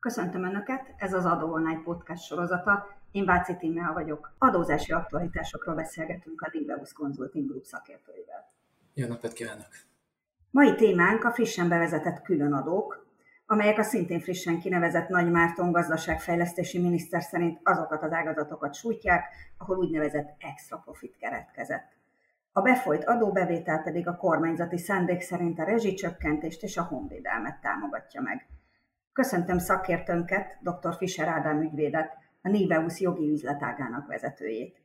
Köszöntöm Önöket, ez az Adó Online podcast sorozata. Én Váci Tímea vagyok. Adózási aktualitásokról beszélgetünk a Dibeus Consulting Group szakértőivel. Jó napot kívánok! Mai témánk a frissen bevezetett különadók, amelyek a szintén frissen kinevezett Nagy Márton gazdaságfejlesztési miniszter szerint azokat az ágazatokat sújtják, ahol úgynevezett extra profit keretkezett. A befolyt adóbevétel pedig a kormányzati szándék szerint a rezsicsökkentést és a honvédelmet támogatja meg. Köszöntöm szakértőnket, dr. Fischer Ádám ügyvédet, a Niveus jogi üzletágának vezetőjét.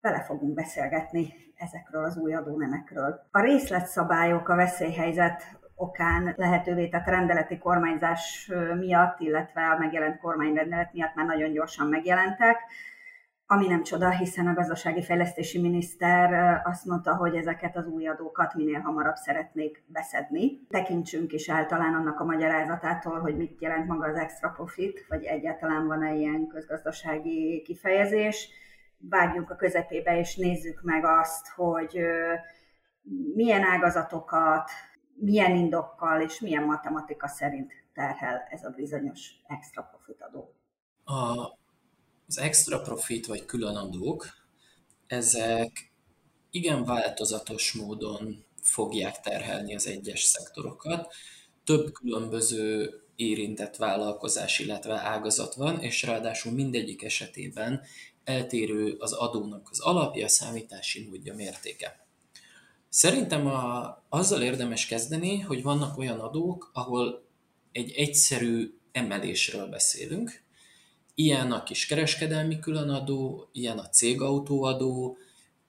Vele fogunk beszélgetni ezekről az új adónemekről. A részletszabályok a veszélyhelyzet okán lehetővé tett rendeleti kormányzás miatt, illetve a megjelent kormányrendelet miatt már nagyon gyorsan megjelentek ami nem csoda, hiszen a gazdasági fejlesztési miniszter azt mondta, hogy ezeket az új adókat minél hamarabb szeretnék beszedni. Tekintsünk is általán annak a magyarázatától, hogy mit jelent maga az extra profit, vagy egyáltalán van-e ilyen közgazdasági kifejezés. Vágjunk a közepébe, és nézzük meg azt, hogy milyen ágazatokat, milyen indokkal és milyen matematika szerint terhel ez a bizonyos extra profit adó. A az extra profit vagy különadók, ezek igen változatos módon fogják terhelni az egyes szektorokat. Több különböző érintett vállalkozás, illetve ágazat van, és ráadásul mindegyik esetében eltérő az adónak az alapja, a számítási módja, mértéke. Szerintem a, azzal érdemes kezdeni, hogy vannak olyan adók, ahol egy egyszerű emelésről beszélünk, Ilyen a kiskereskedelmi különadó, ilyen a cégautóadó,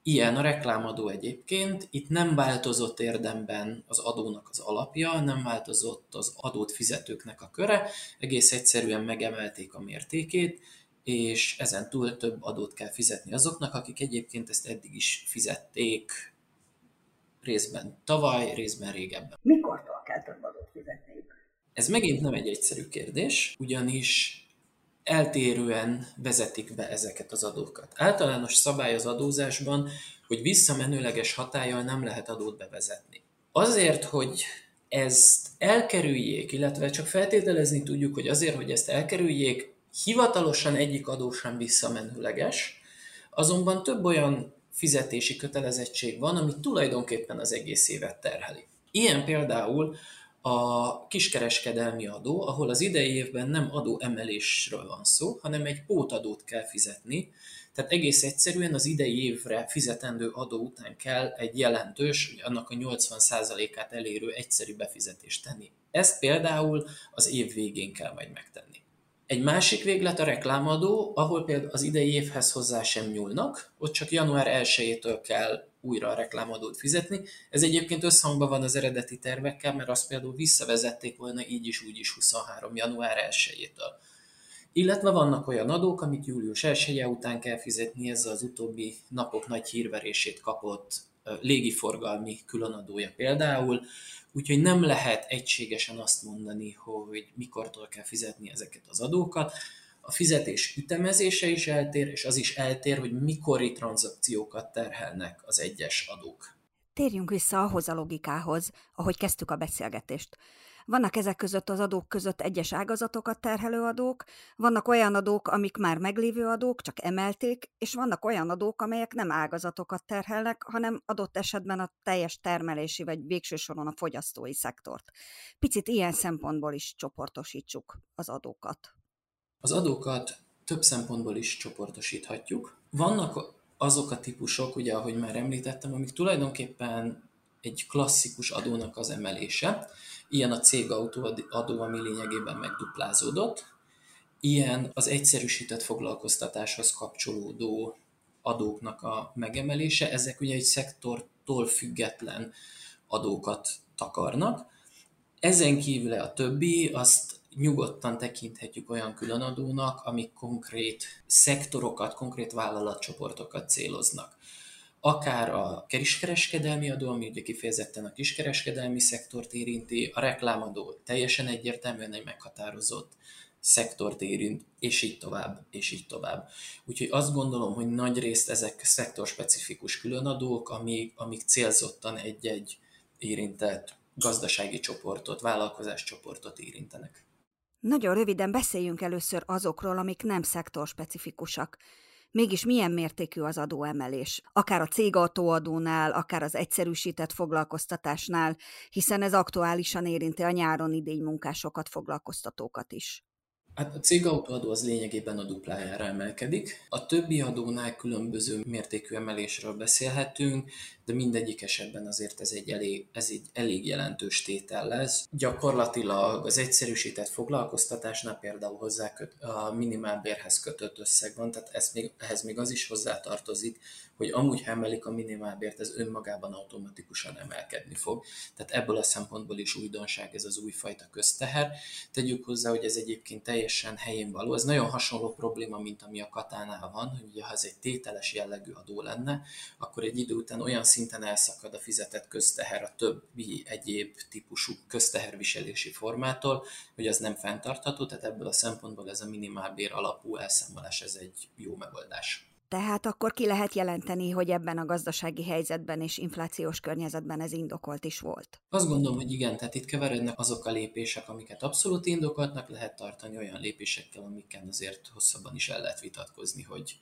ilyen a reklámadó egyébként. Itt nem változott érdemben az adónak az alapja, nem változott az adót fizetőknek a köre, egész egyszerűen megemelték a mértékét, és ezen túl több adót kell fizetni azoknak, akik egyébként ezt eddig is fizették részben tavaly, részben régebben. Mikortól kell több adót fizetniük? Ez megint nem egy egyszerű kérdés, ugyanis eltérően vezetik be ezeket az adókat. Általános szabály az adózásban, hogy visszamenőleges hatállyal nem lehet adót bevezetni. Azért, hogy ezt elkerüljék, illetve csak feltételezni tudjuk, hogy azért, hogy ezt elkerüljék, hivatalosan egyik adó sem visszamenőleges, azonban több olyan fizetési kötelezettség van, ami tulajdonképpen az egész évet terheli. Ilyen például a kiskereskedelmi adó, ahol az idei évben nem adó emelésről van szó, hanem egy pótadót kell fizetni, tehát egész egyszerűen az idei évre fizetendő adó után kell egy jelentős, annak a 80%-át elérő egyszerű befizetést tenni. Ezt például az év végén kell majd megtenni. Egy másik véglet a reklámadó, ahol például az idei évhez hozzá sem nyúlnak, ott csak január 1-től kell újra a reklámadót fizetni. Ez egyébként összhangban van az eredeti tervekkel, mert azt például visszavezették volna így is úgy is 23. január 1-től. Illetve vannak olyan adók, amit július 1 -e után kell fizetni, ez az utóbbi napok nagy hírverését kapott légiforgalmi különadója például, úgyhogy nem lehet egységesen azt mondani, hogy mikortól kell fizetni ezeket az adókat. A fizetés ütemezése is eltér, és az is eltér, hogy mikori tranzakciókat terhelnek az egyes adók. Térjünk vissza ahhoz a logikához, ahogy kezdtük a beszélgetést. Vannak ezek között az adók között egyes ágazatokat terhelő adók, vannak olyan adók, amik már meglévő adók, csak emelték, és vannak olyan adók, amelyek nem ágazatokat terhelnek, hanem adott esetben a teljes termelési vagy végső soron a fogyasztói szektort. Picit ilyen szempontból is csoportosítsuk az adókat. Az adókat több szempontból is csoportosíthatjuk. Vannak azok a típusok, ugye, ahogy már említettem, amik tulajdonképpen egy klasszikus adónak az emelése. Ilyen a cégautó adó, ami lényegében megduplázódott. Ilyen az egyszerűsített foglalkoztatáshoz kapcsolódó adóknak a megemelése. Ezek ugye egy szektortól független adókat takarnak. Ezen kívül a többi, azt nyugodtan tekinthetjük olyan különadónak, amik konkrét szektorokat, konkrét vállalatcsoportokat céloznak. Akár a kiskereskedelmi adó, ami ugye kifejezetten a kiskereskedelmi szektort érinti, a reklámadó teljesen egyértelműen egy meghatározott szektort érint, és így tovább, és így tovább. Úgyhogy azt gondolom, hogy nagy részt ezek szektorspecifikus különadók, amik, amik célzottan egy-egy érintett gazdasági csoportot, vállalkozás csoportot érintenek. Nagyon röviden beszéljünk először azokról, amik nem szektorspecifikusak. Mégis milyen mértékű az adóemelés? Akár a cégautóadónál, akár az egyszerűsített foglalkoztatásnál, hiszen ez aktuálisan érinti a nyáron idény munkásokat, foglalkoztatókat is. Hát a cégautóadó az lényegében a duplájára emelkedik. A többi adónál különböző mértékű emelésről beszélhetünk, de mindegyik esetben azért ez egy elég, ez egy elég jelentős tétel lesz. Gyakorlatilag az egyszerűsített foglalkoztatásnál például hozzá köt, a minimálbérhez kötött összeg van, tehát ez még, ehhez még az is hozzátartozik, hogy amúgy, ha emelik a minimálbért, ez önmagában automatikusan emelkedni fog. Tehát ebből a szempontból is újdonság ez az újfajta közteher. Tegyük hozzá, hogy ez egyébként teljesen helyén való. Ez nagyon hasonló probléma, mint ami a katánál van, hogy ha ez egy tételes jellegű adó lenne, akkor egy idő után olyan szinten elszakad a fizetett közteher a többi egyéb típusú közteherviselési formától, hogy az nem fenntartható, tehát ebből a szempontból ez a minimálbér alapú elszámolás ez egy jó megoldás. Tehát akkor ki lehet jelenteni, hogy ebben a gazdasági helyzetben és inflációs környezetben ez indokolt is volt? Azt gondolom, hogy igen, tehát itt keverednek azok a lépések, amiket abszolút indokoltnak lehet tartani, olyan lépésekkel, amikkel azért hosszabban is el lehet vitatkozni, hogy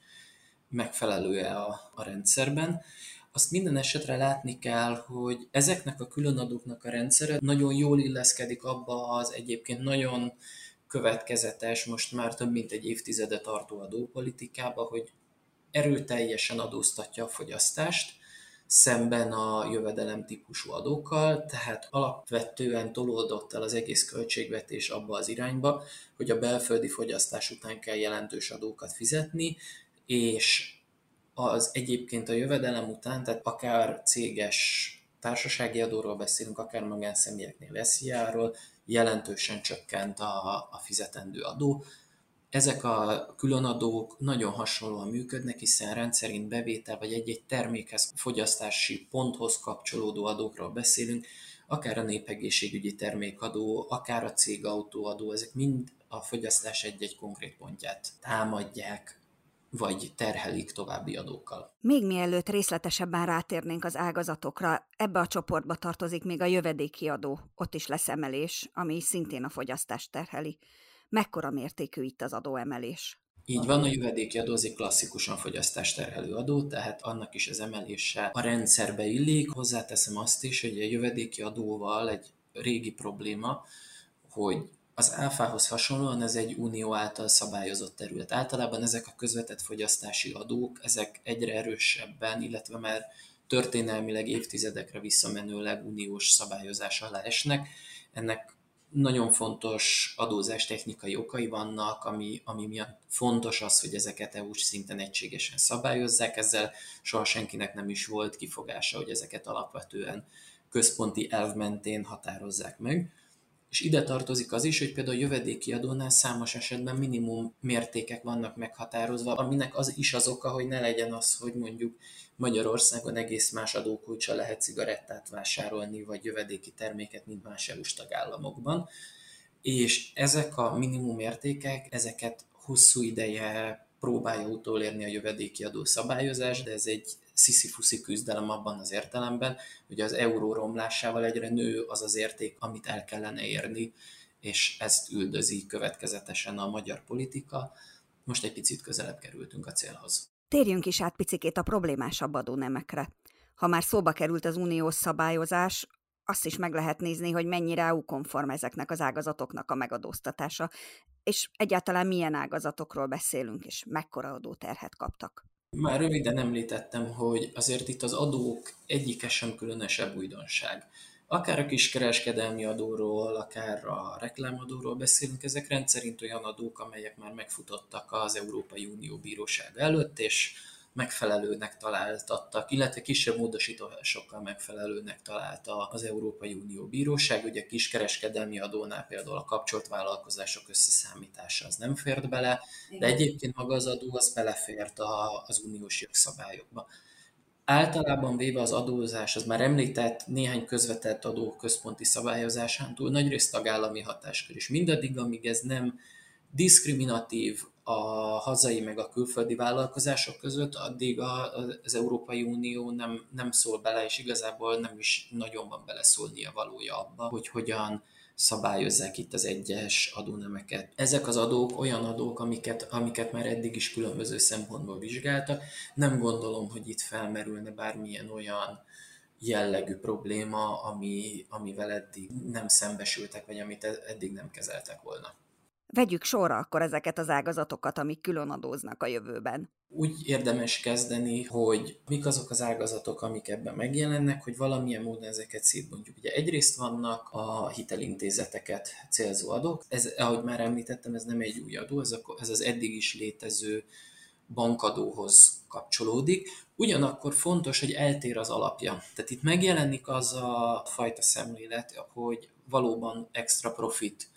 megfelelő-e a, a rendszerben. Azt minden esetre látni kell, hogy ezeknek a különadóknak a rendszere nagyon jól illeszkedik abba az egyébként nagyon következetes, most már több mint egy évtizede tartó adópolitikába, hogy erőteljesen adóztatja a fogyasztást, szemben a jövedelem típusú adókkal, tehát alapvetően tolódott el az egész költségvetés abba az irányba, hogy a belföldi fogyasztás után kell jelentős adókat fizetni, és az egyébként a jövedelem után, tehát akár céges társasági adóról beszélünk, akár magánszemélyeknél SZIA-ról, jelentősen csökkent a, a fizetendő adó, ezek a különadók nagyon hasonlóan működnek, hiszen rendszerint bevétel vagy egy-egy termékhez, fogyasztási ponthoz kapcsolódó adókról beszélünk, akár a népegészségügyi termékadó, akár a cégautóadó, ezek mind a fogyasztás egy-egy konkrét pontját támadják, vagy terhelik további adókkal. Még mielőtt részletesebben rátérnénk az ágazatokra, ebbe a csoportba tartozik még a jövedéki adó. Ott is lesz emelés, ami szintén a fogyasztást terheli mekkora mértékű itt az adóemelés? Így van, a jövedéki adó az egy klasszikusan fogyasztást terhelő adó, tehát annak is az emelése a rendszerbe illik. Hozzáteszem azt is, hogy a jövedéki adóval egy régi probléma, hogy az áfához hasonlóan ez egy unió által szabályozott terület. Általában ezek a közvetett fogyasztási adók, ezek egyre erősebben, illetve már történelmileg évtizedekre visszamenőleg uniós szabályozás alá esnek. Ennek nagyon fontos adózás technikai okai vannak, ami, ami miatt fontos az, hogy ezeket EU-s szinten egységesen szabályozzák, ezzel soha senkinek nem is volt kifogása, hogy ezeket alapvetően központi elv mentén határozzák meg. És ide tartozik az is, hogy például a jövedéki adónál számos esetben minimum mértékek vannak meghatározva, aminek az is az oka, hogy ne legyen az, hogy mondjuk Magyarországon egész más adókulcsa lehet cigarettát vásárolni, vagy jövedéki terméket, mint más eu tagállamokban. És ezek a minimum értékek, ezeket hosszú ideje próbálja utolérni a jövedéki adó szabályozás, de ez egy sziszifuszi küzdelem abban az értelemben, hogy az euró romlásával egyre nő az az érték, amit el kellene érni, és ezt üldözi következetesen a magyar politika. Most egy picit közelebb kerültünk a célhoz. Térjünk is át picikét a problémásabb adónemekre. Ha már szóba került az uniós szabályozás, azt is meg lehet nézni, hogy mennyire EU-konform ezeknek az ágazatoknak a megadóztatása, és egyáltalán milyen ágazatokról beszélünk, és mekkora adóterhet kaptak. Már röviden említettem, hogy azért itt az adók egyike sem különösebb újdonság. Akár a kiskereskedelmi adóról, akár a reklámadóról beszélünk, ezek rendszerint olyan adók, amelyek már megfutottak az Európai Unió bíróság előtt, és megfelelőnek találtattak, illetve kisebb módosításokkal megfelelőnek találta az Európai Unió Bíróság. Ugye a kiskereskedelmi adónál például a kapcsolt vállalkozások összeszámítása az nem fért bele, de egyébként maga az adó az belefért az uniós jogszabályokba. Általában véve az adózás, az már említett néhány közvetett adó központi szabályozásán túl nagyrészt tagállami hatáskör is. Mindaddig, amíg ez nem diszkriminatív a hazai meg a külföldi vállalkozások között, addig az Európai Unió nem, nem szól bele, és igazából nem is nagyon van beleszólnia valója abba, hogy hogyan szabályozzák itt az egyes adónemeket. Ezek az adók olyan adók, amiket, amiket már eddig is különböző szempontból vizsgáltak. Nem gondolom, hogy itt felmerülne bármilyen olyan jellegű probléma, ami, amivel eddig nem szembesültek, vagy amit eddig nem kezeltek volna. Vegyük sorra akkor ezeket az ágazatokat, amik külön adóznak a jövőben. Úgy érdemes kezdeni, hogy mik azok az ágazatok, amik ebben megjelennek, hogy valamilyen módon ezeket szétbontjuk. Ugye egyrészt vannak a hitelintézeteket célzó adók, ez, ahogy már említettem, ez nem egy új adó, ez, a, ez az eddig is létező bankadóhoz kapcsolódik. Ugyanakkor fontos, hogy eltér az alapja. Tehát itt megjelenik az a fajta szemlélet, hogy valóban extra profit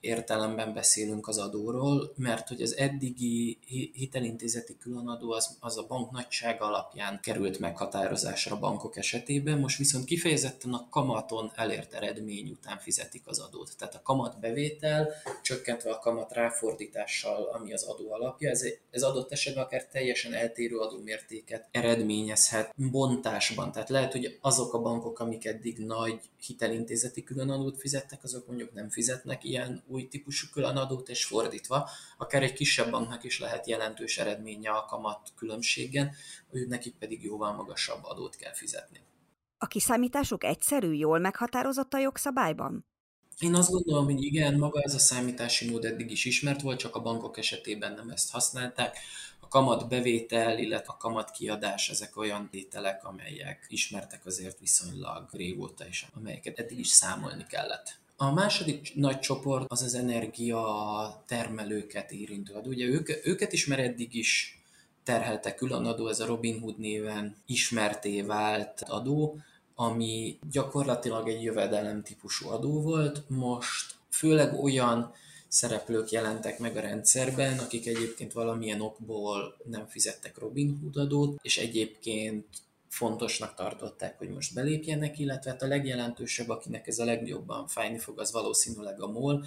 értelemben beszélünk az adóról, mert hogy az eddigi hitelintézeti különadó az, az a bank nagysága alapján került meghatározásra bankok esetében, most viszont kifejezetten a kamaton elért eredmény után fizetik az adót. Tehát a kamat bevétel csökkentve a kamat ráfordítással, ami az adó alapja, ez, ez adott esetben akár teljesen eltérő adómértéket eredményezhet bontásban. Tehát lehet, hogy azok a bankok, amik eddig nagy hitelintézeti különadót fizettek, azok mondjuk nem fizetnek ilyen új típusú különadót, és fordítva, akár egy kisebb banknak is lehet jelentős eredménye a kamat különbségen, ő nekik pedig jóval magasabb adót kell fizetni. A kiszámításuk egyszerű, jól meghatározott a jogszabályban? Én azt gondolom, hogy igen, maga ez a számítási mód eddig is ismert volt, csak a bankok esetében nem ezt használták. A kamat bevétel, illetve a kamat kiadás, ezek olyan tételek, amelyek ismertek azért viszonylag régóta, és amelyeket eddig is számolni kellett. A második nagy csoport az az energia termelőket érintő adó. Ugye ők, őket is már eddig is terhelte külön adó, ez a Robin Hood néven ismerté vált adó, ami gyakorlatilag egy jövedelem típusú adó volt. Most főleg olyan szereplők jelentek meg a rendszerben, akik egyébként valamilyen okból nem fizettek Robin Hood adót, és egyébként fontosnak tartották, hogy most belépjenek, illetve hát a legjelentősebb, akinek ez a legjobban fájni fog, az valószínűleg a MOL,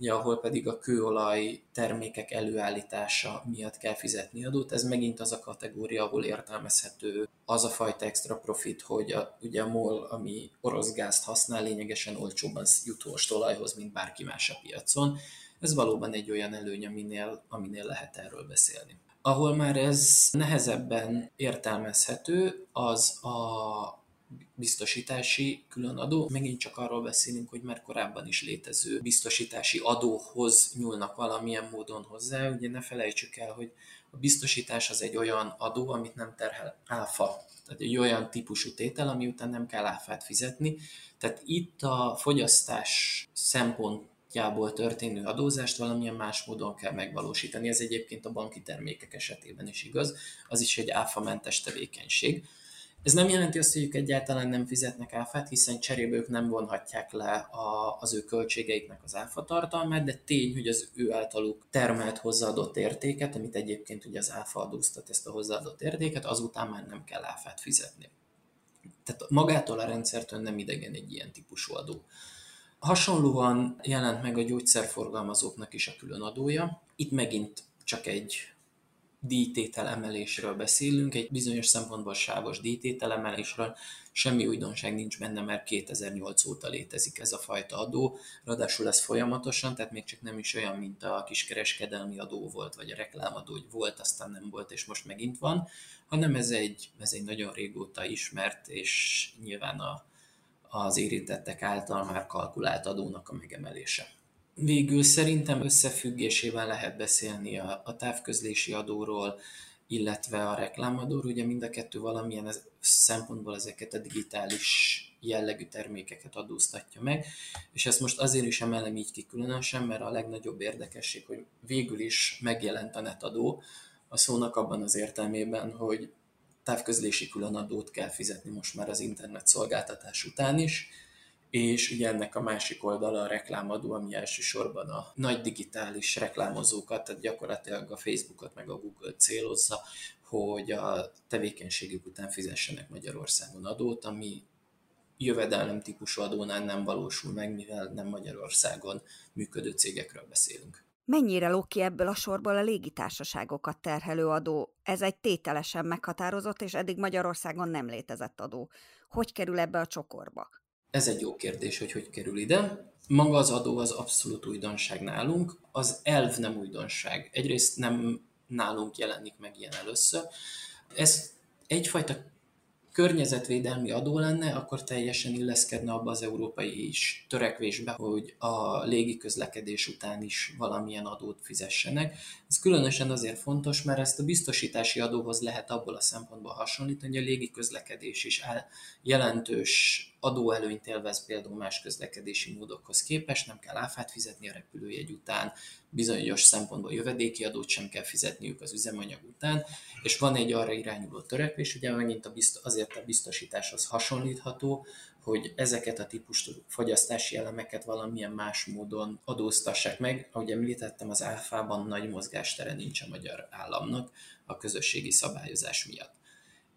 ugye, ahol pedig a kőolaj termékek előállítása miatt kell fizetni adót. Ez megint az a kategória, ahol értelmezhető az a fajta extra profit, hogy a, ugye a MOL, ami orosz gázt használ, lényegesen olcsóbban jut olajhoz, mint bárki más a piacon. Ez valóban egy olyan előny, aminél, aminél lehet erről beszélni. Ahol már ez nehezebben értelmezhető, az a biztosítási különadó. Megint csak arról beszélünk, hogy már korábban is létező biztosítási adóhoz nyúlnak valamilyen módon hozzá. Ugye ne felejtsük el, hogy a biztosítás az egy olyan adó, amit nem terhel áfa. Tehát egy olyan típusú tétel, ami után nem kell áfát fizetni. Tehát itt a fogyasztás szempont jából történő adózást valamilyen más módon kell megvalósítani. Ez egyébként a banki termékek esetében is igaz, az is egy áfamentes tevékenység. Ez nem jelenti azt, hogy ők egyáltalán nem fizetnek áfát, hiszen cserébe ők nem vonhatják le a, az ő költségeiknek az áfa tartalmát, de tény, hogy az ő általuk termelt hozzáadott értéket, amit egyébként ugye az áfa adóztat ezt a hozzáadott értéket, azután már nem kell áfát fizetni. Tehát magától a rendszertől nem idegen egy ilyen típusú adó. Hasonlóan jelent meg a gyógyszerforgalmazóknak is a külön adója. Itt megint csak egy díjtétel emelésről beszélünk, egy bizonyos szempontból sávos díjtétel emelésről, semmi újdonság nincs benne, mert 2008 óta létezik ez a fajta adó, ráadásul ez folyamatosan, tehát még csak nem is olyan, mint a kiskereskedelmi adó volt, vagy a reklámadó, hogy volt, aztán nem volt, és most megint van, hanem ez egy, ez egy nagyon régóta ismert, és nyilván a az érintettek által már kalkulált adónak a megemelése. Végül szerintem összefüggésében lehet beszélni a, a távközlési adóról, illetve a reklámadóról, ugye mind a kettő valamilyen szempontból ezeket a digitális jellegű termékeket adóztatja meg, és ezt most azért is emelem így ki különösen, mert a legnagyobb érdekesség, hogy végül is megjelent a netadó, a szónak abban az értelmében, hogy távközlési különadót kell fizetni most már az internet szolgáltatás után is, és ugye ennek a másik oldala a reklámadó, ami elsősorban a nagy digitális reklámozókat, tehát gyakorlatilag a Facebookot meg a Google célozza, hogy a tevékenységük után fizessenek Magyarországon adót, ami jövedelem típusú adónál nem valósul meg, mivel nem Magyarországon működő cégekről beszélünk. Mennyire lók ki ebből a sorból a légitársaságokat terhelő adó? Ez egy tételesen meghatározott, és eddig Magyarországon nem létezett adó. Hogy kerül ebbe a csokorba? Ez egy jó kérdés, hogy hogy kerül ide. maga az adó az abszolút újdonság nálunk, az elv nem újdonság. Egyrészt nem nálunk jelenik meg ilyen először. Ez egyfajta környezetvédelmi adó lenne, akkor teljesen illeszkedne abba az európai is törekvésbe, hogy a légi közlekedés után is valamilyen adót fizessenek. Ez különösen azért fontos, mert ezt a biztosítási adóhoz lehet abból a szempontból hasonlítani, hogy a légi közlekedés is jelentős adóelőnyt élvez például más közlekedési módokhoz képest, nem kell áfát fizetni a repülőjegy után, bizonyos szempontból jövedéki adót sem kell fizetniük az üzemanyag után, és van egy arra irányuló törekvés, ugye megint a bizt- azért a biztosításhoz hasonlítható, hogy ezeket a típusú fogyasztási elemeket valamilyen más módon adóztassák meg. Ahogy említettem, az áfában nagy mozgástere nincs a magyar államnak a közösségi szabályozás miatt.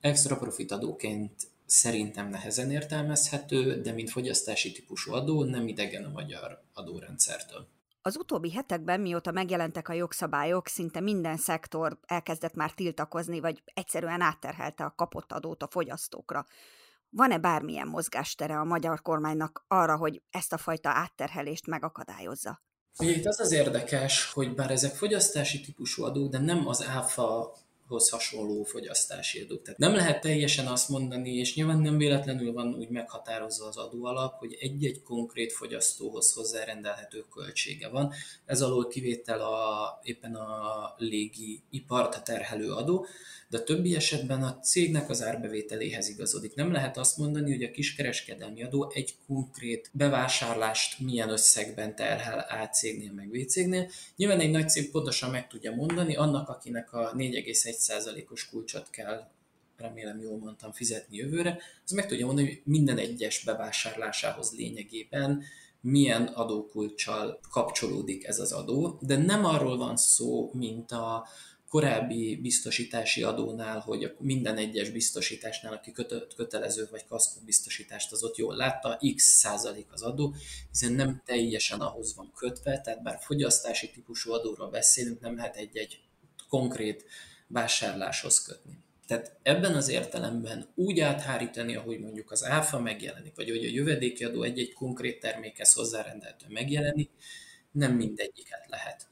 Extra profit adóként szerintem nehezen értelmezhető, de mint fogyasztási típusú adó nem idegen a magyar adórendszertől. Az utóbbi hetekben, mióta megjelentek a jogszabályok, szinte minden szektor elkezdett már tiltakozni, vagy egyszerűen átterhelte a kapott adót a fogyasztókra. Van-e bármilyen mozgástere a magyar kormánynak arra, hogy ezt a fajta átterhelést megakadályozza? Ugye itt az az érdekes, hogy bár ezek fogyasztási típusú adók, de nem az áfa hoz hasonló fogyasztási adók. Tehát nem lehet teljesen azt mondani, és nyilván nem véletlenül van úgy meghatározva az adóalap, hogy egy-egy konkrét fogyasztóhoz hozzárendelhető költsége van. Ez alól kivétel a, éppen a légi ipart terhelő adó, de a többi esetben a cégnek az árbevételéhez igazodik. Nem lehet azt mondani, hogy a kiskereskedelmi adó egy konkrét bevásárlást milyen összegben terhel A cégnél meg B cégnél. Nyilván egy nagy cég pontosan meg tudja mondani, annak, akinek a 4,1%-os kulcsot kell remélem jól mondtam, fizetni jövőre, az meg tudja mondani, hogy minden egyes bevásárlásához lényegében milyen adókulcsal kapcsolódik ez az adó, de nem arról van szó, mint a korábbi biztosítási adónál, hogy minden egyes biztosításnál, aki kötelező vagy kaszkó biztosítást az ott jól látta, x százalék az adó, hiszen nem teljesen ahhoz van kötve, tehát bár fogyasztási típusú adóról beszélünk, nem lehet egy-egy konkrét vásárláshoz kötni. Tehát ebben az értelemben úgy áthárítani, ahogy mondjuk az áfa megjelenik, vagy hogy a jövedéki adó egy-egy konkrét termékhez hozzárendelhető megjelenik, nem mindegyiket lehet.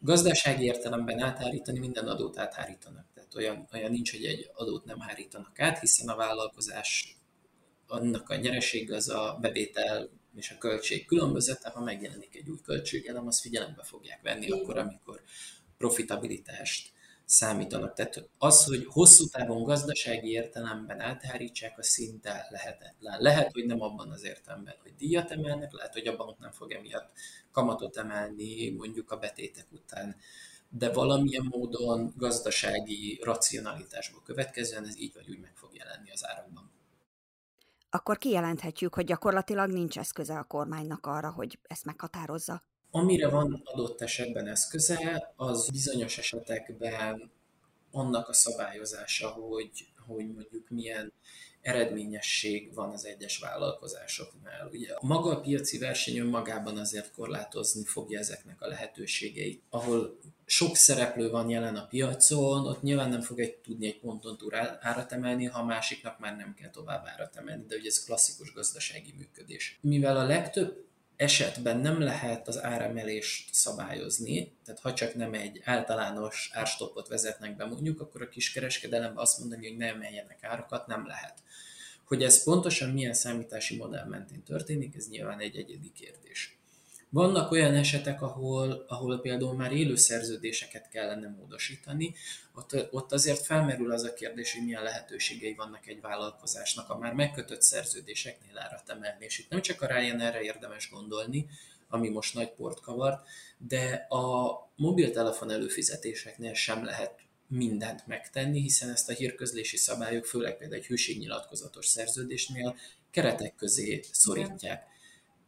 Gazdasági értelemben áthárítani minden adót áthárítanak. Tehát olyan, olyan nincs, hogy egy adót nem hárítanak át, hiszen a vállalkozás annak a nyereség az a bevétel és a költség különbözete, ha megjelenik egy új költségelem, azt figyelembe fogják venni Igen. akkor, amikor profitabilitást számítanak. Tehát az, hogy hosszú távon gazdasági értelemben áthárítsák, a szinte lehetetlen. Lehet, hogy nem abban az értelemben, hogy díjat emelnek, lehet, hogy a bank nem fog emiatt kamatot emelni mondjuk a betétek után, de valamilyen módon gazdasági racionalitásból következően ez így vagy úgy meg fog jelenni az árakban. Akkor kijelenthetjük, hogy gyakorlatilag nincs eszköze a kormánynak arra, hogy ezt meghatározza. Amire van adott esetben eszköze, az bizonyos esetekben annak a szabályozása, hogy, hogy mondjuk milyen eredményesség van az egyes vállalkozásoknál. Ugye a maga a piaci verseny önmagában azért korlátozni fogja ezeknek a lehetőségeit. Ahol sok szereplő van jelen a piacon, ott nyilván nem fog egy tudni egy ponton túl árat emelni, ha a másiknak már nem kell tovább árat emelni, de ugye ez klasszikus gazdasági működés. Mivel a legtöbb esetben nem lehet az áremelést szabályozni, tehát ha csak nem egy általános árstoppot vezetnek be mondjuk, akkor a kiskereskedelemben azt mondani, hogy ne emeljenek árakat, nem lehet. Hogy ez pontosan milyen számítási modell mentén történik, ez nyilván egy egyedi kérdés. Vannak olyan esetek, ahol, ahol például már élő szerződéseket kellene módosítani, ott, ott azért felmerül az a kérdés, hogy milyen lehetőségei vannak egy vállalkozásnak a már megkötött szerződéseknél árat emelni. És itt nem csak a Ryanair-re érdemes gondolni, ami most nagy port kavart, de a mobiltelefon előfizetéseknél sem lehet mindent megtenni, hiszen ezt a hírközlési szabályok, főleg például egy hűségnyilatkozatos szerződésnél keretek közé szorítják.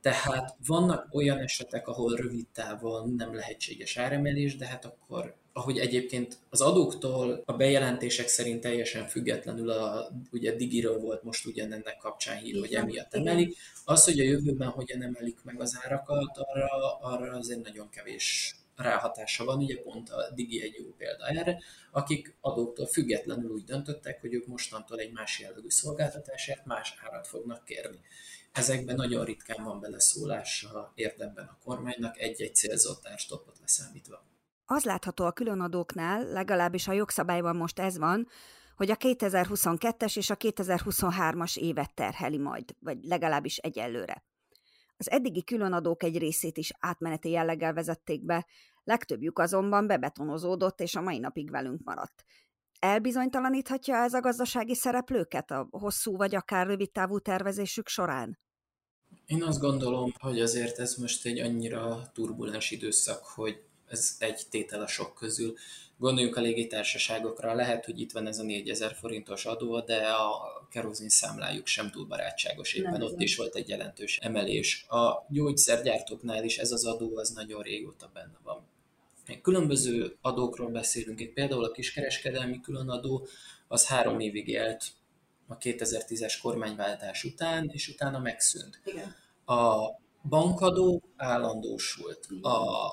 Tehát vannak olyan esetek, ahol rövid távon nem lehetséges áremelés, de hát akkor, ahogy egyébként az adóktól a bejelentések szerint teljesen függetlenül, a, ugye Digiről volt most ugyanennek kapcsán hír, hogy emiatt emelik, az, hogy a jövőben hogyan emelik meg az árakat, arra, arra azért nagyon kevés ráhatása van, ugye pont a Digi egy jó példa erre, akik adóktól függetlenül úgy döntöttek, hogy ők mostantól egy más jellegű szolgáltatásért más árat fognak kérni ezekben nagyon ritkán van beleszólása érdemben a kormánynak, egy-egy célzott árstopot leszámítva. Az látható a különadóknál, legalábbis a jogszabályban most ez van, hogy a 2022-es és a 2023-as évet terheli majd, vagy legalábbis egyelőre. Az eddigi különadók egy részét is átmeneti jelleggel vezették be, legtöbbjük azonban bebetonozódott és a mai napig velünk maradt. Elbizonytalaníthatja ez a gazdasági szereplőket a hosszú vagy akár rövid távú tervezésük során? Én azt gondolom, hogy azért ez most egy annyira turbulens időszak, hogy ez egy tétel a sok közül. Gondoljunk a légitársaságokra, lehet, hogy itt van ez a 4000 forintos adó, de a kerozin számlájuk sem túl barátságos, éppen Nem, ott is volt egy jelentős emelés. A gyógyszergyártóknál is ez az adó az nagyon régóta benne van. Különböző adókról beszélünk, itt például a kiskereskedelmi különadó, az három évig élt a 2010-es kormányváltás után, és utána megszűnt. Igen. A bankadó állandósult. A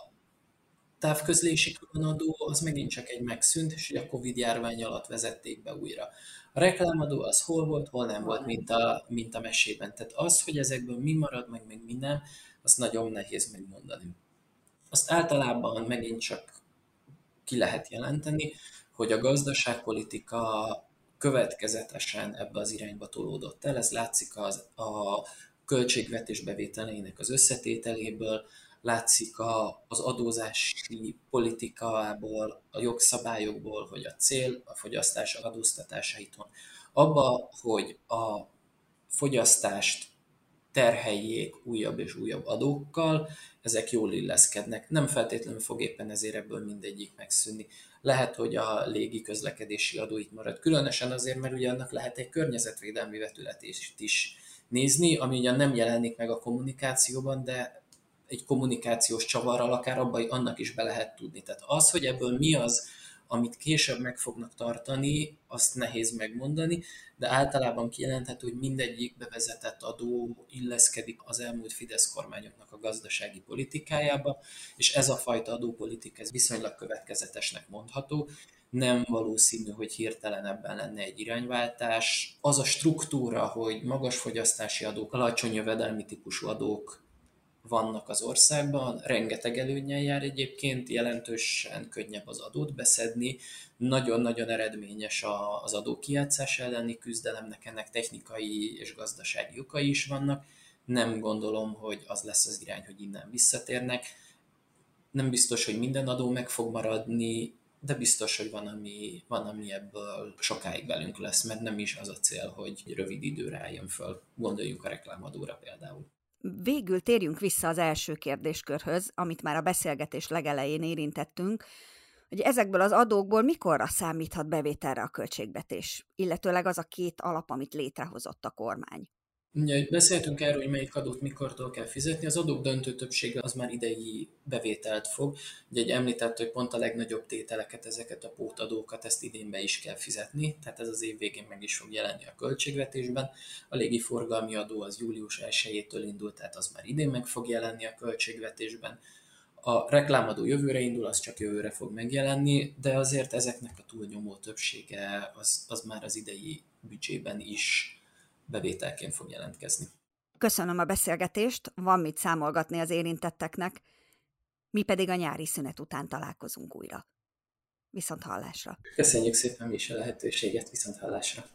távközlési különadó az megint csak egy megszűnt, és a Covid járvány alatt vezették be újra. A reklámadó az hol volt, hol nem volt, mint a, mint a mesében. Tehát az, hogy ezekből mi marad, meg, meg mi nem, azt nagyon nehéz megmondani. Azt általában megint csak ki lehet jelenteni, hogy a gazdaságpolitika következetesen ebbe az irányba tolódott el. Ez látszik az, a költségvetés bevételeinek az összetételéből, látszik a, az adózási politikából, a jogszabályokból, hogy a cél a fogyasztás adóztatásaiton. Abba, hogy a fogyasztást terheljék újabb és újabb adókkal, ezek jól illeszkednek. Nem feltétlenül fog éppen ezért ebből mindegyik megszűnni. Lehet, hogy a légi közlekedési adó itt marad, különösen azért, mert ugye annak lehet egy környezetvédelmi vetületést is nézni, ami ugyan nem jelenik meg a kommunikációban, de egy kommunikációs csavarral akár abban annak is be lehet tudni. Tehát az, hogy ebből mi az, amit később meg fognak tartani, azt nehéz megmondani, de általában kijelenthető, hogy mindegyik bevezetett adó illeszkedik az elmúlt Fidesz kormányoknak a gazdasági politikájába, és ez a fajta adópolitika ez viszonylag következetesnek mondható, nem valószínű, hogy hirtelen ebben lenne egy irányváltás. Az a struktúra, hogy magas fogyasztási adók, alacsony jövedelmi típusú adók vannak az országban, rengeteg előnyel jár egyébként, jelentősen könnyebb az adót beszedni, nagyon-nagyon eredményes az adókijátszás elleni küzdelemnek, ennek technikai és gazdasági okai is vannak. Nem gondolom, hogy az lesz az irány, hogy innen visszatérnek. Nem biztos, hogy minden adó meg fog maradni, de biztos, hogy van ami, van, ami ebből sokáig velünk lesz, mert nem is az a cél, hogy rövid időre álljon föl. Gondoljunk a reklámadóra például. Végül térjünk vissza az első kérdéskörhöz, amit már a beszélgetés legelején érintettünk, hogy ezekből az adókból mikorra számíthat bevételre a költségvetés, illetőleg az a két alap, amit létrehozott a kormány. Ugye, beszéltünk erről, hogy melyik adót mikortól kell fizetni. Az adók döntő többsége az már idei bevételt fog. Ugye egy említett, hogy pont a legnagyobb tételeket, ezeket a pótadókat, ezt idén be is kell fizetni, tehát ez az év végén meg is fog jelenni a költségvetésben. A légiforgalmi adó az július 1-től indult, tehát az már idén meg fog jelenni a költségvetésben. A reklámadó jövőre indul, az csak jövőre fog megjelenni, de azért ezeknek a túlnyomó többsége az, az már az idei büdzsében is bevételként fog jelentkezni. Köszönöm a beszélgetést, van mit számolgatni az érintetteknek, mi pedig a nyári szünet után találkozunk újra. Viszont hallásra. Köszönjük szépen mi is a lehetőséget, viszont hallásra.